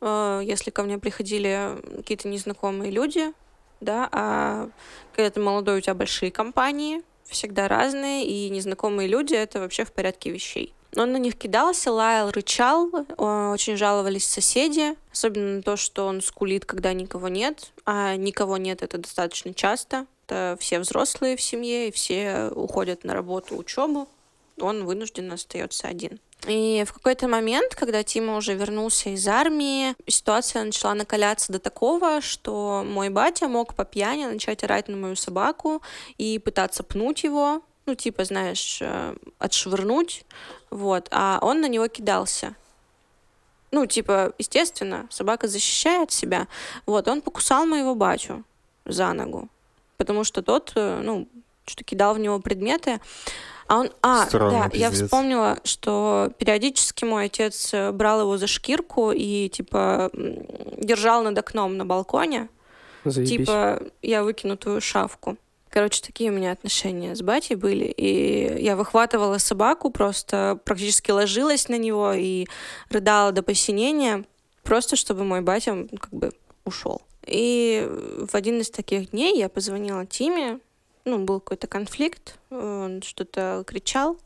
э, если ко мне приходили какие-то незнакомые люди, да, а когда ты молодой, у тебя большие компании, всегда разные, и незнакомые люди — это вообще в порядке вещей. Он на них кидался, лаял, рычал, очень жаловались соседи, особенно на то, что он скулит, когда никого нет, а никого нет это достаточно часто. Это все взрослые в семье, и все уходят на работу, учебу, он вынужден остается один. И в какой-то момент, когда Тима уже вернулся из армии, ситуация начала накаляться до такого, что мой батя мог по пьяни начать орать на мою собаку и пытаться пнуть его, ну, типа, знаешь, э, отшвырнуть, вот, а он на него кидался. Ну, типа, естественно, собака защищает себя. Вот, он покусал моего батю за ногу, потому что тот, э, ну, что кидал в него предметы. А он, а, Странно, да, я пиздец. вспомнила, что периодически мой отец э, брал его за шкирку и, типа, держал над окном на балконе, Заебись. Типа, я выкину твою шавку. Короче, такие у меня отношения с батей были. И я выхватывала собаку, просто практически ложилась на него и рыдала до посинения, просто чтобы мой батя как бы ушел. И в один из таких дней я позвонила Тиме, ну, был какой-то конфликт, он что-то кричал,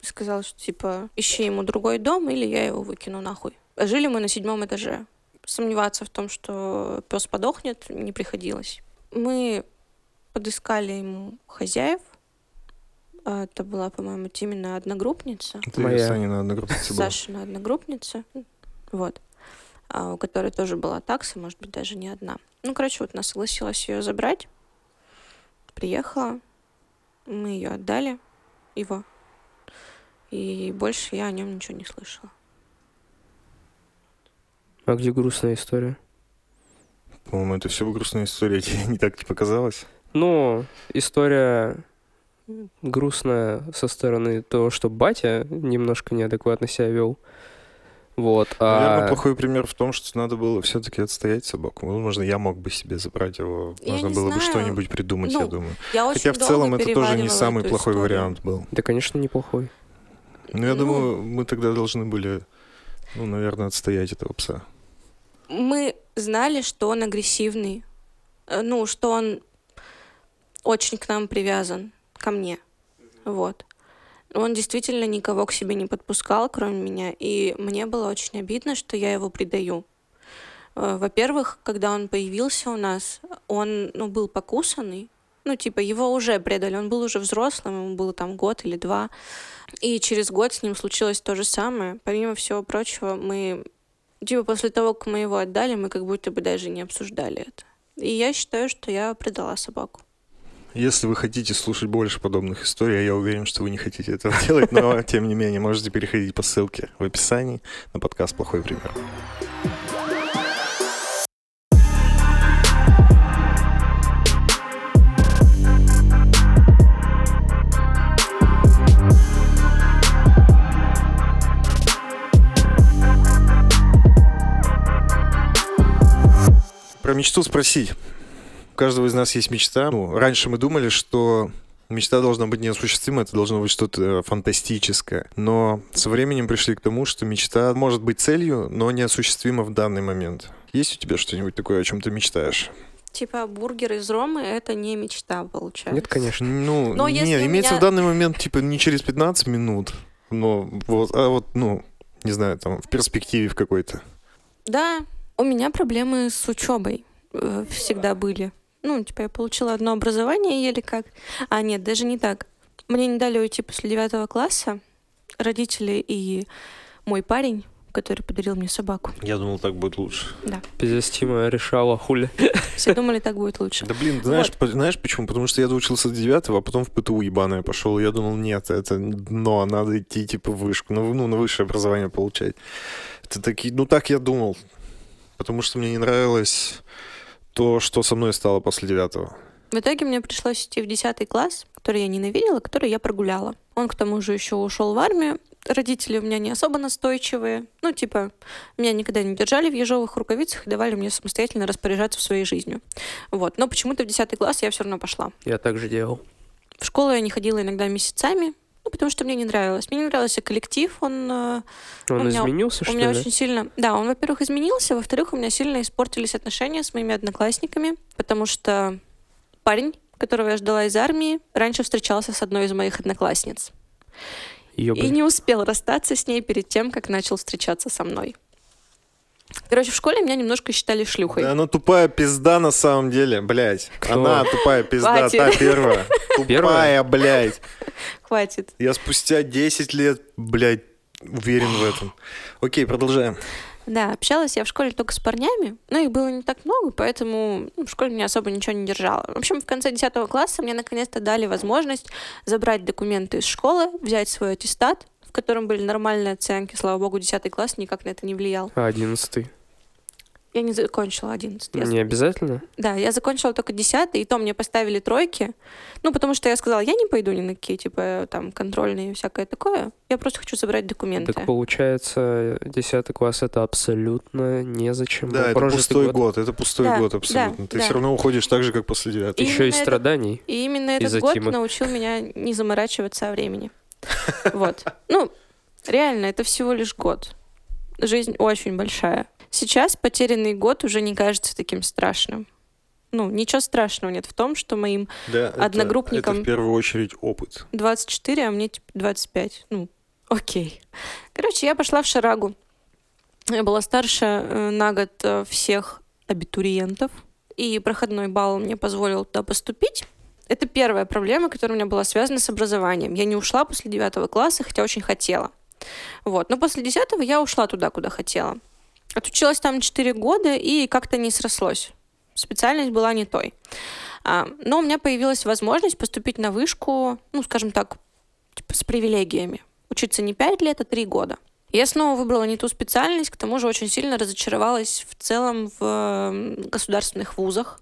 сказал, что типа ищи ему другой дом, или я его выкину нахуй. Жили мы на седьмом этаже. Сомневаться в том, что пес подохнет, не приходилось. Мы подыскали ему хозяев. А Это была, по-моему, Тимина одногруппница. Ты Моя. Санина одногруппница была. Сашина одногруппница. Вот. А, у которой тоже была такса, может быть, даже не одна. Ну, короче, вот она согласилась ее забрать. Приехала. Мы ее отдали. Его. И больше я о нем ничего не слышала. А где грустная история? По-моему, это все грустная история, тебе [laughs] не так не показалось? Ну, история грустная со стороны того, что батя немножко неадекватно себя вел. Вот. Наверное, А плохой пример в том, что надо было все-таки отстоять собаку. Возможно, я мог бы себе забрать его. Я Можно было бы знаю. что-нибудь придумать, я Ну, думаю. Я очень Хотя в целом это тоже не самый плохой историю. вариант был. Да, конечно, неплохой. Ну, я Ну. думаю, мы тогда должны были, ну, наверное, отстоять этого пса. Мы знали, что он агрессивный. Э, Ну, что он очень к нам привязан, ко мне. Вот. Он действительно никого к себе не подпускал, кроме меня. И мне было очень обидно, что я его предаю. Э, Во-первых, когда он появился у нас, он ну, был покусанный. Ну, типа, его уже предали. Он был уже взрослым, ему было там год или два. И через год с ним случилось то же самое. Помимо всего прочего, мы Типа после того, как мы его отдали, мы как будто бы даже не обсуждали это. И я считаю, что я предала собаку. Если вы хотите слушать больше подобных историй, а я уверен, что вы не хотите этого [laughs] делать, но, тем не менее, можете переходить по ссылке в описании на подкаст «Плохой пример». Про мечту спросить. У каждого из нас есть мечта. Ну, раньше мы думали, что мечта должна быть неосуществима, это должно быть что-то фантастическое. Но со временем пришли к тому, что мечта может быть целью, но неосуществима в данный момент. Есть у тебя что-нибудь такое, о чем ты мечтаешь? Типа бургер из Ромы — это не мечта, получается. Нет, конечно. Ну, Но если не, у имеется меня- в данный момент, типа, не через 15 минут, но вот, а вот, ну, не знаю, там, в перспективе в какой-то. Да, у меня проблемы с учебой всегда были. Ну, типа, я получила одно образование еле как. А, нет, даже не так. Мне не дали уйти после девятого класса. Родители и мой парень, который подарил мне собаку. Я думал, так будет лучше. Пиздец, Тима решала, хули. Все думали, так будет лучше. Да блин, знаешь, по- знаешь почему? Потому что я доучился до 9 а потом в ПТУ ебаное пошел. Я думал, нет, это дно, надо идти типа в вышку, ну, ну на высшее образование получать. Это такие, ну так я думал. Потому что мне не нравилось то, что со мной стало после девятого. В итоге мне пришлось идти в 10 класс, который я ненавидела, который я прогуляла. Он к тому же еще ушел в армию. Родители у меня не особо настойчивые. Ну, типа, меня никогда не держали в ежовых рукавицах и давали мне самостоятельно распоряжаться своей жизнью. Вот. Но почему-то в 10 класс я все равно пошла. Я так же делал. В школу я не ходила иногда месяцами, ну, потому что мне не нравилось. Мне не нравился коллектив, он э, Он У меня- изменился, у что меня ли? очень сильно... Да, он, во-первых, изменился, во-вторых, у меня сильно испортились отношения с моими одноклассниками, потому что парень, которого я ждала из армии, раньше встречался с одной из моих одноклассниц. И Ёбань. не успел расстаться с ней перед тем, как начал встречаться со мной. Короче, в школе меня немножко считали шлюхой. Да она тупая пизда на самом деле, блядь. Кто? Она тупая пизда, Хватит. та [laughs] первая. Тупая, блядь. Хватит. Я спустя 10 лет, блядь, уверен в этом. Окей, продолжаем. Да, общалась я в школе только с парнями, но их было не так много, поэтому ну, в школе меня особо ничего не держало. В общем, в конце 10 класса мне наконец-то дали возможность забрать документы из школы, взять свой аттестат, котором были нормальные оценки. Слава богу, 10 класс никак на это не влиял. А, одиннадцатый. Я не закончила 11. Я Не обязательно? Да, я закончила только 10 и то мне поставили тройки. Ну, потому что я сказала, я не пойду ни на какие, типа, там, контрольные и всякое такое. Я просто хочу забрать документы. Так получается, 10 класс это абсолютно незачем. Да, это пустой год. год. это пустой Да, год абсолютно. да, Ты да. все равно уходишь так же, как после девятого. И Еще и страданий. И именно этот год Тимы. научил меня не заморачиваться о времени. [laughs] Вот. Ну, реально, это всего лишь год. Жизнь очень большая. Сейчас потерянный год уже не кажется таким страшным. Ну, ничего страшного нет в том, что моим Да, это- одногруппникам- Это в первую очередь опыт. 24, а мне типа 25. Ну, окей. Короче, я пошла в Шарагу. Я была старше э, на год э, всех абитуриентов. И проходной балл мне позволил туда поступить. Это первая проблема, которая у меня была связана с образованием. Я не ушла после девятого класса, хотя очень хотела. Вот. Но после десятого я ушла туда, куда хотела. Отучилась там 4 года и как-то не срослось. Специальность была не той. А, но у меня появилась возможность поступить на вышку, ну, скажем так, типа, с привилегиями. учиться не 5 лет, а 3 года. Я снова выбрала не ту специальность, к тому же очень сильно разочаровалась в целом в государственных вузах.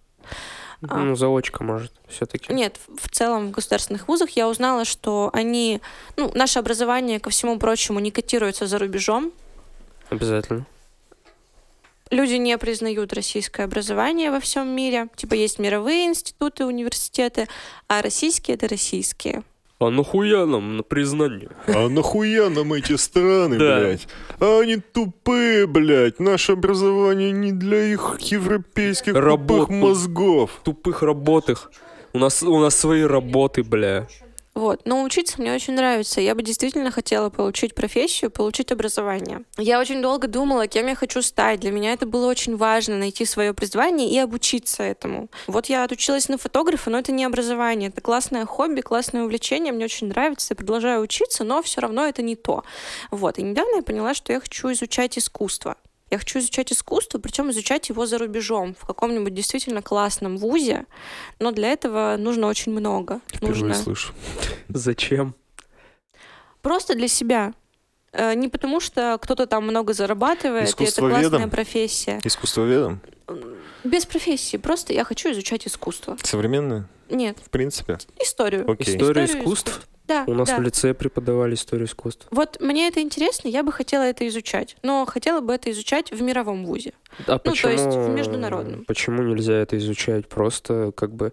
Ну, заочка, может, все-таки. Нет, в в целом в государственных вузах я узнала, что они, ну, наше образование, ко всему прочему, не котируется за рубежом. Обязательно. Люди не признают российское образование во всем мире. Типа есть мировые институты, университеты, а российские — это российские. А нахуя нам на признание? А нахуя нам эти страны, Да. блядь? А они тупые, блядь. Наше образование не для их европейских тупых мозгов. Тупых работых. У нас, у нас свои работы, бля. Вот. Но учиться мне очень нравится. Я бы действительно хотела получить профессию, получить образование. Я очень долго думала, кем я хочу стать. Для меня это было очень важно, найти свое призвание и обучиться этому. Вот я отучилась на фотографа, но это не образование. Это классное хобби, классное увлечение. Мне очень нравится. Я продолжаю учиться, но все равно это не то. Вот. И недавно я поняла, что я хочу изучать искусство. Я хочу изучать искусство, причем изучать его за рубежом, в каком-нибудь действительно классном вузе, но для этого нужно очень много. Впервые нужно слышу. [laughs] Зачем? просто для себя. Э, Не потому, что кто-то там много зарабатывает, и это классная профессия. Искусствоведом? Без профессии. Просто я хочу изучать искусство. Современное? Нет, В принципе. историю. Окей. История Историю искусств? Да, У нас да. в лице преподавали историю искусств. Вот мне это интересно, я бы хотела это изучать. Но хотела бы это изучать в мировом вузе. А то почему, есть в международном. Почему нельзя это изучать? Просто как бы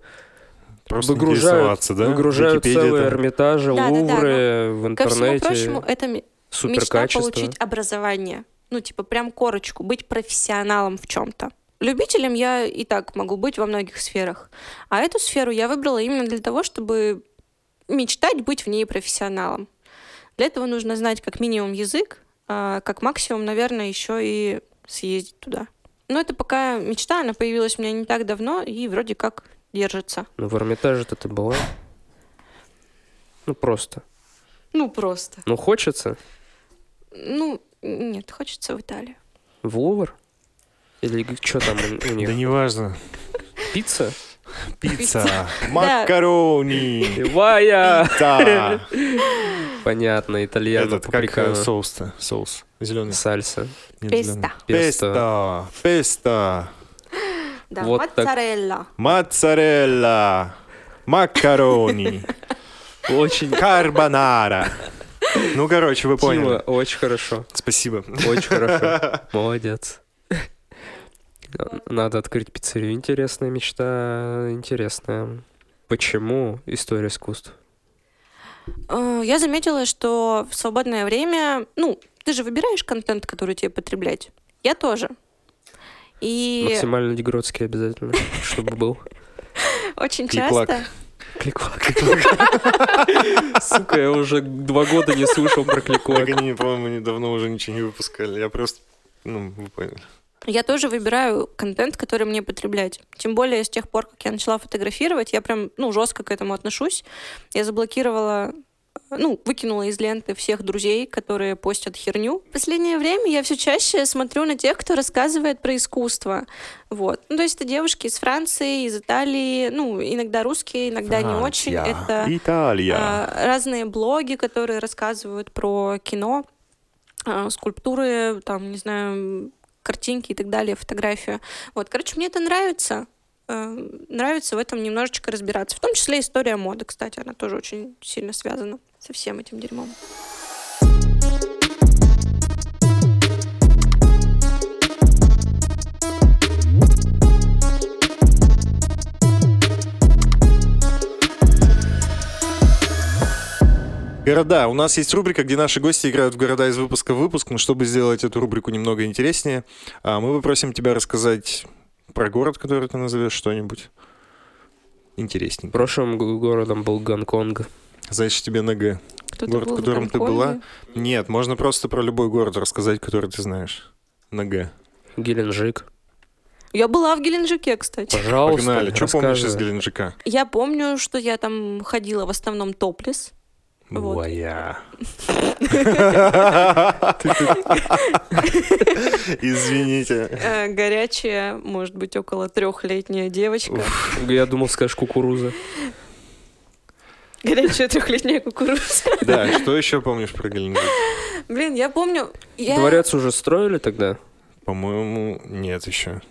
Просто выгружают, да? выгружают Википедия целые там. Эрмитажи, Да-да-да, Лувры в Ко всему интернете. прочему, это мечта Суперкачество. получить образование. Ну, типа, прям корочку, быть профессионалом в чем-то. Любителем я и так могу быть во многих сферах. А эту сферу я выбрала именно для того, чтобы мечтать быть в ней профессионалом. Для этого нужно знать как минимум язык, а как максимум, наверное, еще и съездить туда. Но это пока мечта, она появилась у меня не так давно и вроде как держится. Ну, в Эрмитаже-то ты была? Ну, просто. Ну, просто. Ну, хочется Ну, нет, хочется в Италию. в Лувр? Или что там у, у [laughs] них? Да неважно. Пицца? Пицца, макарони, Вая! пицца. Понятно, итальяно, Этот, как э, соус-то? Соус. Зеленый. Сальса. Песто. Песто. Песто. Да, Вот так. моцарелла. Моцарелла. Макарони. Очень Карбонара. Ну, короче, вы Тима, поняли. очень хорошо. Спасибо. Очень хорошо. [laughs] Молодец. Надо открыть пиццерию. Интересная мечта, интересная. Почему история искусств? Э, Я заметила, что в свободное время, ну, ты же выбираешь контент, который тебе потреблять. Я тоже. И Максимально дегродский обязательно, чтобы был. [laughs] очень часто... Кликвак. Сука, я уже два года не слышал про кликвак. они, по-моему, недавно уже ничего не выпускали. Я просто, ну, вы поняли. Я тоже выбираю контент, который мне потреблять. Тем более с тех пор, как я начала фотографировать, я прям, ну, жестко к этому отношусь. Я заблокировала ну, выкинула из ленты всех друзей, которые постят херню. В последнее время я все чаще смотрю на тех, кто рассказывает про искусство. Вот. Ну, то есть это девушки из Франции, из Италии, ну, иногда русские, иногда не очень. Франция, Это Италия. а, разные блоги, которые рассказывают про кино, а, скульптуры, там, не знаю, картинки и так далее, фотографию. Вот, короче, мне это нравится. Э, Нравится в этом немножечко разбираться. В том числе история моды, кстати, она тоже очень сильно связана со всем этим дерьмом. Города. У нас есть рубрика, где наши гости играют в города из выпуска в выпуск. Но чтобы сделать эту рубрику немного интереснее, а, мы попросим тебя рассказать про город, который ты назовешь, что-нибудь интересненькое. Прошлым городом был Гонконг. Значит, тебе на Г. Кто-то Город, был в котором ты Гонконге. была? Нет, можно просто про любой город рассказать, который ты знаешь. На Г. Геленджик. Я была в Геленджике, кстати. Пожалуйста, Погнали. Что помнишь из. Геленджика? Я помню, что я там ходила в основном топлес. Вот. Моя. [laughs] Извините. Э, Горячая, может быть, около трехлетняя девочка. Я думал, скажешь кукуруза. Горячая трехлетняя кукуруза. Да, что еще помнишь про Геленджик? Блин, я помню... Я... Дворец уже строили тогда? По-моему, нет еще.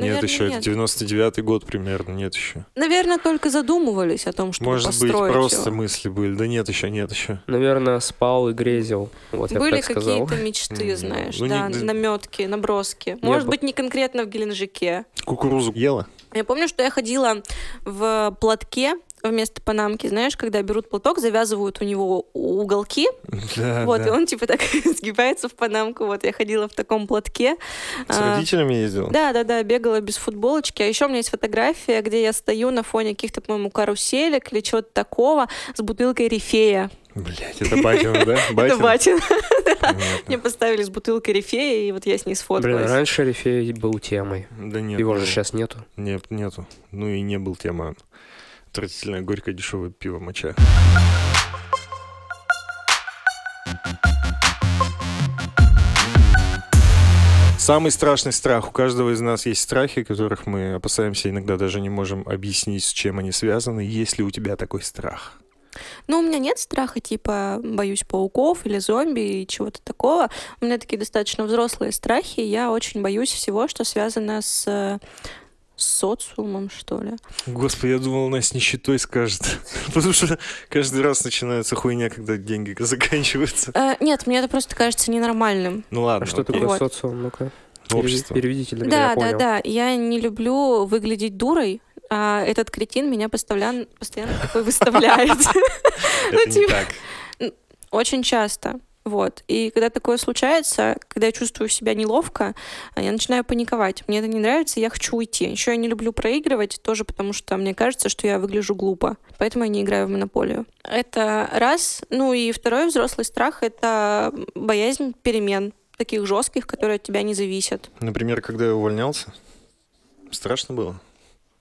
Нет Наверное, еще, это нет. 99-й год примерно, нет еще. Наверное, только задумывались о том, чтобы Может быть, построить просто его. мысли были. Да нет еще, нет еще. Наверное, спал и грезил. Вот я бы Были так сказал. какие-то мечты, знаешь, ну, да, не- наметки, наброски. Может б- быть, не конкретно в Геленджике. Кукурузу ела? Я помню, что я ходила в платке вместо панамки, знаешь, когда берут платок, завязывают у него уголки, [laughs] Да, вот, да. и он типа так [laughs] сгибается в панамку. Вот, я ходила в таком платке. С А, родителями ездил? Да, да, да, бегала без футболочки. А еще у меня есть фотография, где я стою на фоне каких-то, по-моему, каруселек или чего-то такого с бутылкой рифея. Блять, это Батина, да? [laughs] Это Батина? батин. Мне поставили с бутылкой рифея, и вот я с ней Блин, сфоткалась. раньше Рифей был темой. Да нет. Его же сейчас нету. Нет, нету. Ну и не был тема. Отвратительное, горькое, дешевое пиво моча. Самый страшный страх. У каждого из нас есть страхи, которых мы опасаемся, иногда даже не можем объяснить, с чем они связаны. Есть ли у тебя такой страх? Ну, у меня нет страха, типа, боюсь пауков или зомби и чего-то такого. У меня такие достаточно взрослые страхи. Я очень боюсь всего, что связано с э, с социумом, что ли. Господи, я думал, она с нищетой скажет. [laughs] Потому что каждый раз начинается хуйня, когда деньги заканчиваются. Э, нет, мне это просто кажется ненормальным. Ну ладно. А что такое Вот. социум? Ну-ка, Общество. переведите для меня, Да, да, да. Я не люблю выглядеть дурой, а этот кретин меня постоянно, постоянно такой выставляет. [laughs] Это не типа- так. Очень часто. Вот. И когда такое случается, когда я чувствую себя неловко, а, я начинаю паниковать. Мне это не нравится, я хочу уйти. Еще я не люблю проигрывать, тоже потому что мне кажется, что я выгляжу глупо. Поэтому я не играю в монополию. Это раз. Ну и второй взрослый страх — это боязнь перемен таких жестких, которые от тебя не зависят. Например, когда я увольнялся, страшно было?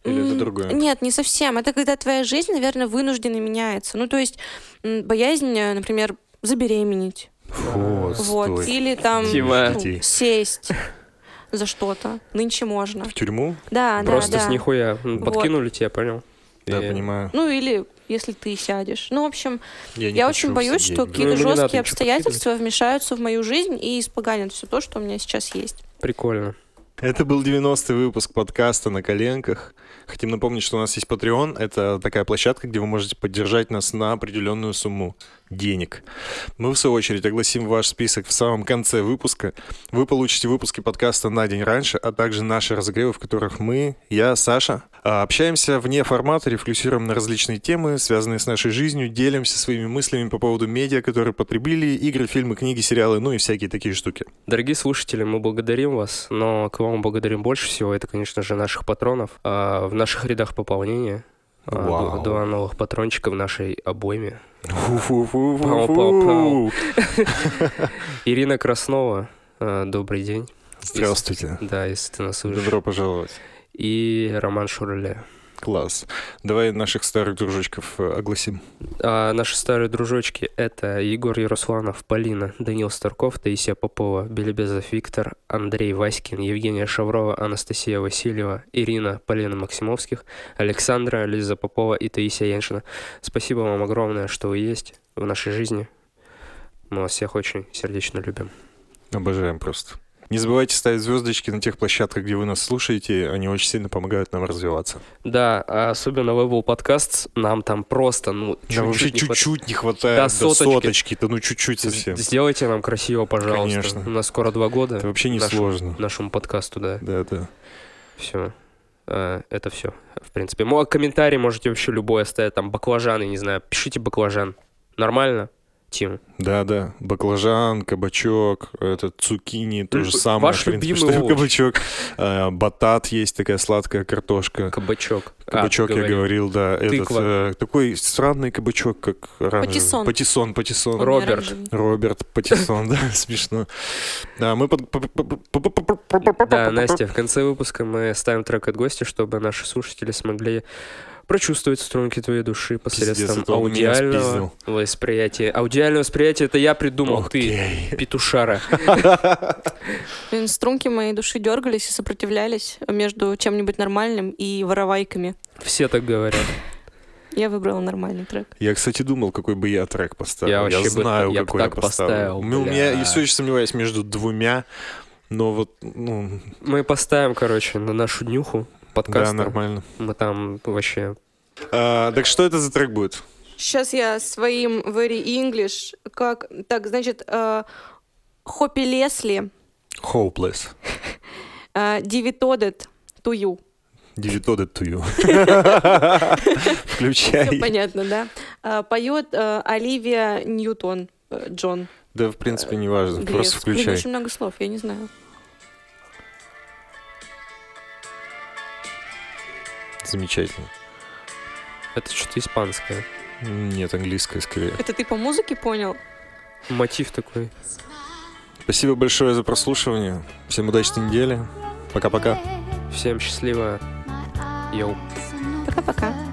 Или это другое? Нет, не совсем. Это когда твоя жизнь, наверное, вынужденно меняется. Ну, то есть боязнь, э, например, забеременеть. Вот, Вот. стой. Или там Дима. ну, сесть за что-то. Нынче можно. В тюрьму? Да, Просто да, с да. нихуя. м, Вот. Подкинули тебя, понял? Да, И- понимаю. Ну, или если ты сядешь. Ну, в общем, Я, я очень боюсь, сидеть, что блин. какие-то Ну, жесткие обстоятельства вмешаются в мою жизнь и испоганят все то, что у меня сейчас есть. Прикольно. Это был 90-й выпуск подкаста «На коленках». Хотим напомнить, что у нас есть Patreon. Это такая площадка, где вы можете поддержать нас на определенную сумму денег. Мы, в свою очередь, огласим ваш список в самом конце выпуска. Вы получите выпуски подкаста на день раньше, а также наши разогревы, в которых мы, я, Саша, а, общаемся вне формата, рефлексируем на различные темы, связанные с нашей жизнью, делимся своими мыслями по поводу медиа, которые потребили, игры, фильмы, книги, сериалы, ну и всякие такие штуки. Дорогие слушатели, мы благодарим вас, но к вам благодарим больше всего, это, конечно же, наших патронов. А, в наших рядах пополнения Вау. два новых патрончика в нашей обойме. Ирина Краснова, а, добрый день. Здравствуйте. Да, если ты нас слышишь. Добро пожаловать. И Роман Шурле. Класс. Давай наших старых дружочков э, огласим. А наши старые дружочки — это Егор Яросланов, Полина, Данил Старков, Таисия Попова, Белебезов Виктор, Андрей Васькин, Евгения Шаврова, Анастасия Васильева, Ирина, Полина Максимовских, Александра, Лиза Попова и Таисия Яншина. Спасибо вам огромное, что вы есть в нашей жизни. Мы вас всех очень сердечно любим. Обожаем просто. Не забывайте ставить звездочки на тех площадках, где вы нас слушаете. Они очень сильно помогают нам развиваться. Да, а особенно в Apple Podcasts нам там просто, ну, Нам вообще чуть-чуть не хватает. чуть-чуть не хватает. До До соточки. соточки. Да ну чуть-чуть совсем. Сделайте нам красиво, пожалуйста. Конечно. У нас скоро два года. Это вообще не нашему- сложно. Нашему подкасту, да. Да, да. Все. Это все, в принципе. Ну, а комментарий можете вообще любой оставить. Там баклажан, я не знаю. Пишите баклажан. Нормально, Тим? Да, да. Баклажан, кабачок, этот цукини, то же самое. ваш в принципе, любимый что кабачок. А, Батат есть такая сладкая картошка. Кабачок. А, Кабачок, ты я говорил. да. Этот, Тыква. э, такой странный кабачок, как оранжевый. Патиссон. Патиссон, патиссон. Роберт. Роберт Паттисон, да, смешно. Да, мы под... Да, Настя, в конце выпуска мы ставим трек от гостя, чтобы наши слушатели смогли прочувствовать струнки твоей души посредством меня аудиального восприятия. Аудиальное восприятие это я придумал, ты, Окей. петушара. [laughs] Блин, струнки моей души дергались и сопротивлялись между чем-нибудь нормальным и воровайками. Все так говорят. Я выбрала нормальный трек. Я, кстати, думал, какой бы я трек поставил. Я вообще бы знаю, так- я бы какой я поставил. поставил, у меня, я все еще сомневаюсь между двумя, но вот, ну, Мы поставим, короче, на нашу днюху подкаста. да, нормально. Мы там вообще... А, так что это за трек будет? Сейчас я своим very English, как... Так, значит, э, Хоппи Лесли, Hopeless. э, Divided to you. Девятоды to you. [laughs] Включай. Всё понятно, да? Э, Поет э, Оливия Ньютон э, Джон. Да, в принципе, не важно. Просто включай. очень много слов, я не знаю. Замечательно. Это что-то испанское. Нет, английское скорее. Это ты по музыке понял? Мотив такой. Спасибо большое за прослушивание. Всем удачной недели. Пока-пока. Всем счастливо. Йоу. Пока-пока.